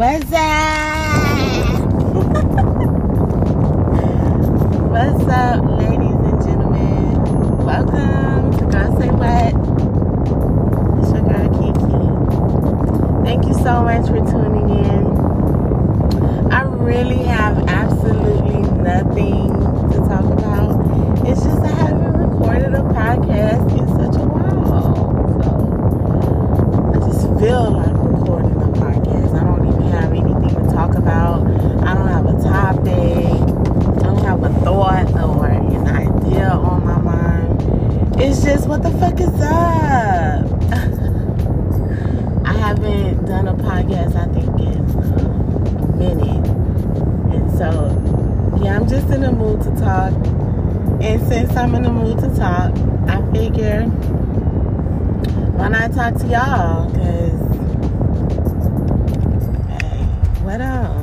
What's up? What's up, ladies and gentlemen? Welcome to Girl Say What. It's your girl Kiki. Thank you so much for tuning in. I really have absolutely nothing to talk about. It's just I haven't recorded a podcast in such a while. So I just feel like about. I don't have a topic. I don't have a thought or an idea on my mind. It's just what the fuck is up? I haven't done a podcast, I think, in a minute. And so, yeah, I'm just in the mood to talk. And since I'm in the mood to talk, I figure why not talk to y'all? Let out.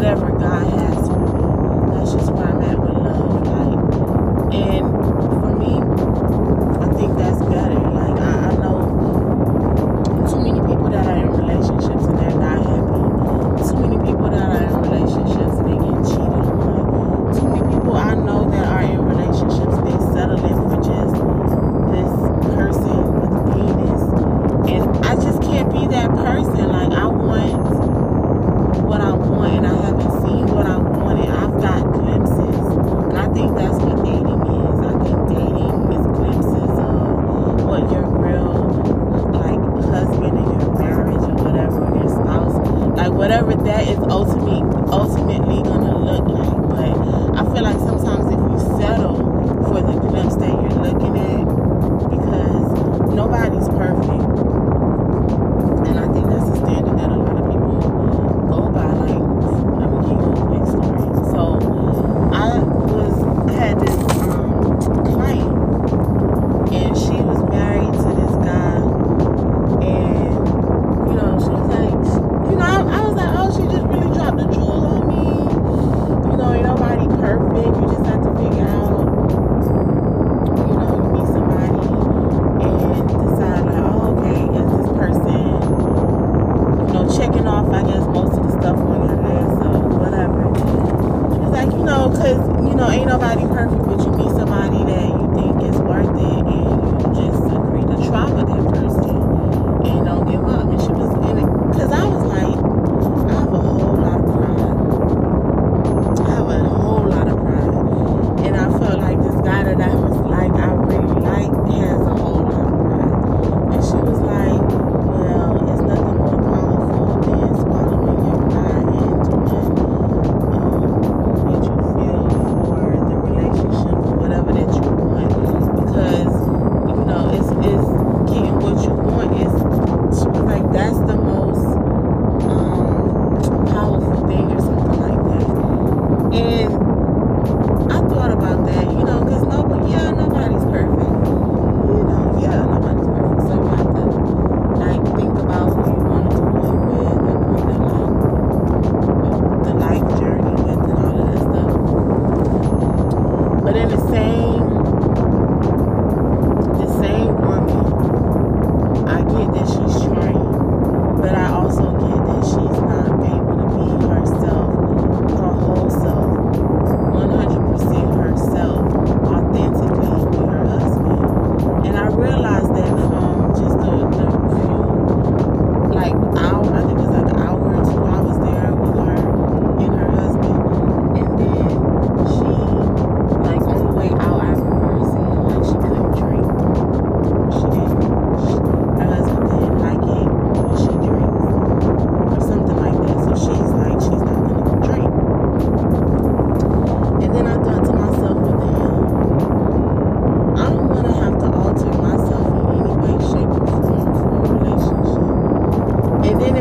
Whatever God has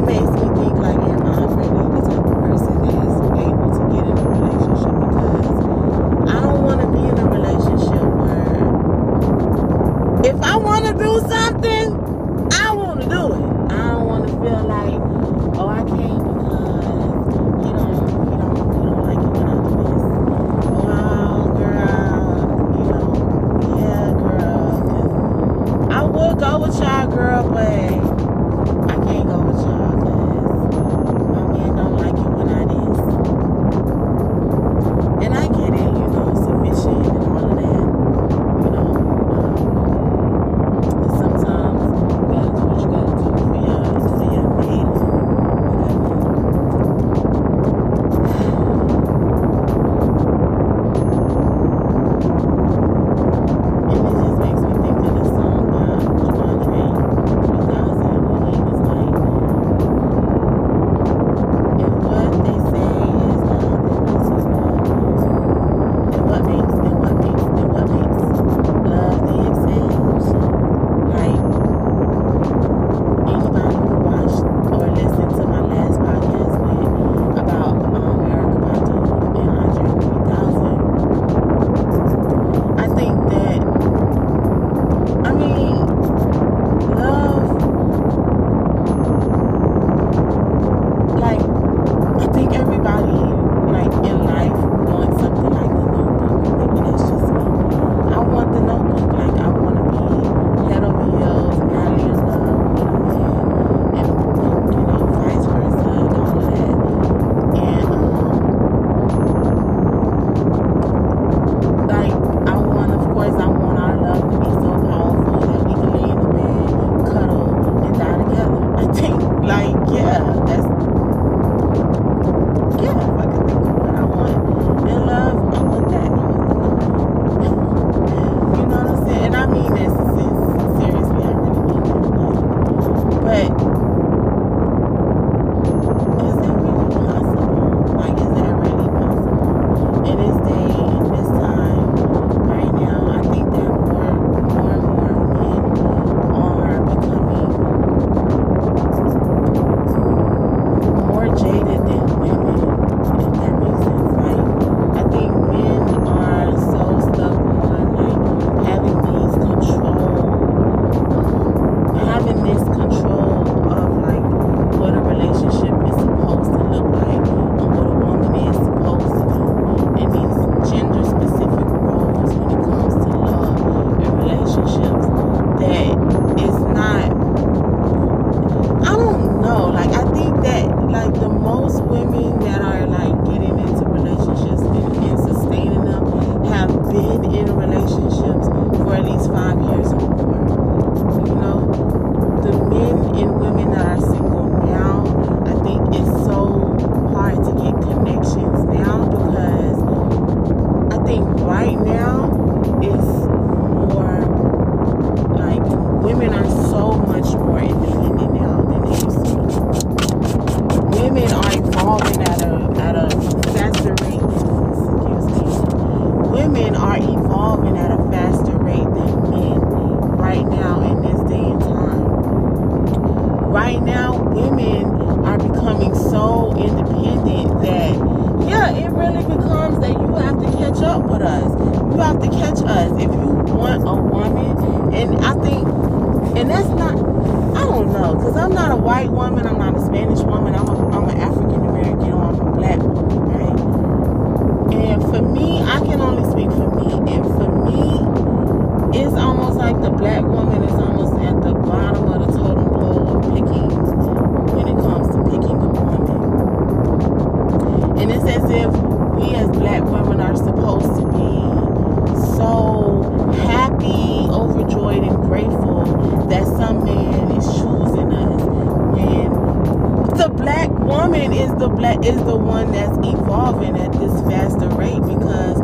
basement. so much more independent now than they used to. Women are evolving at a at a faster rate. Excuse me. Women are evolving at a faster rate than men right now in this day and time. Right now, women are becoming so independent that yeah, it really becomes that you have to catch up with us. You have to catch us if you want a woman. And I think and that's not, I don't know, because I'm not a white woman, I'm not a Spanish woman, I'm, a, I'm an African American I'm a black woman, right? And for me, I can only speak for me. And for me, it's almost like the black woman is almost at the bottom of the totem pole of picking when it comes to picking a woman. And it's as if we as black women are supposed to be so some man is choosing us and the black woman is the black is the one that's evolving at this faster rate because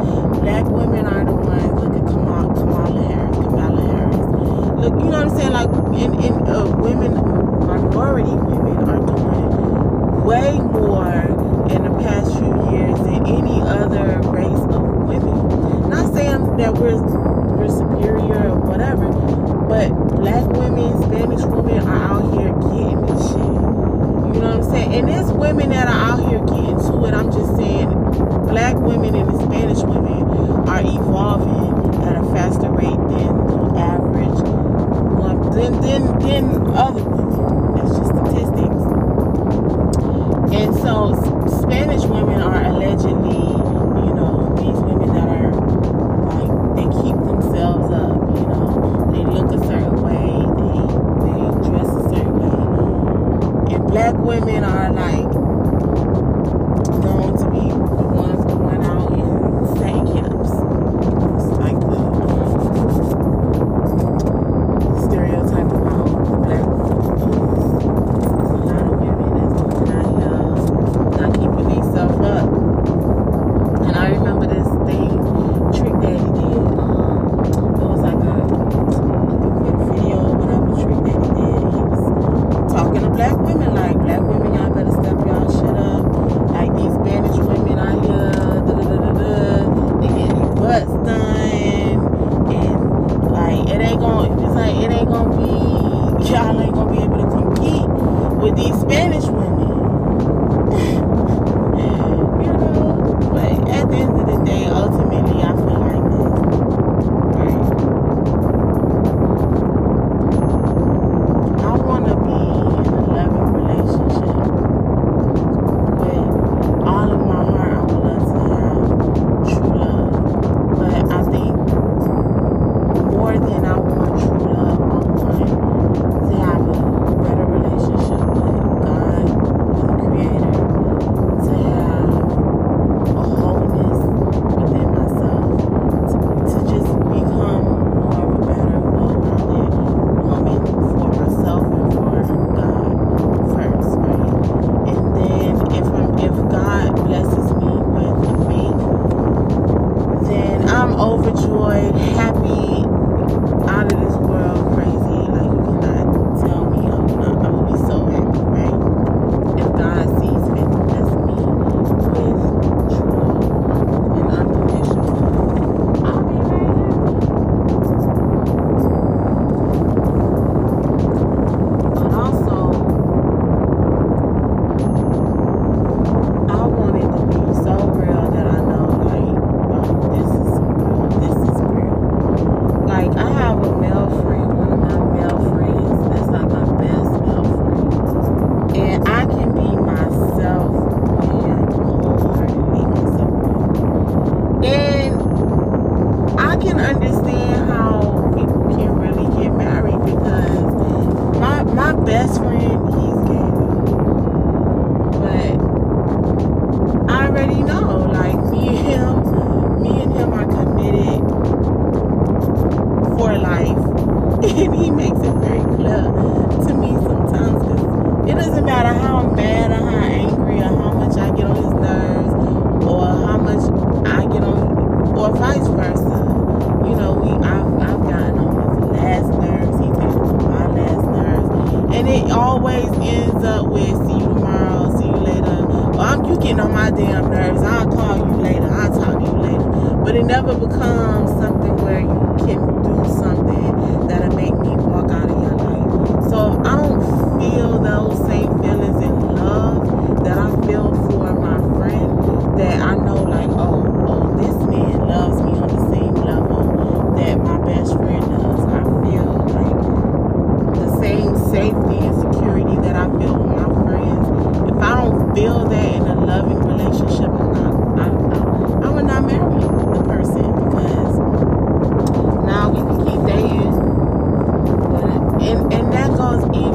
already know. Like me and him, me and him are committed for life. And he makes it very clear to me sometimes because it doesn't matter how mad or how angry or how much I get on his nerves or how much I get on or vice versa. getting on my damn nerves. I'll call you later. I'll talk to you later. But it never becomes something where you can do something that'll make me walk out of your life. So I don't feel those same feelings in love that I feel because if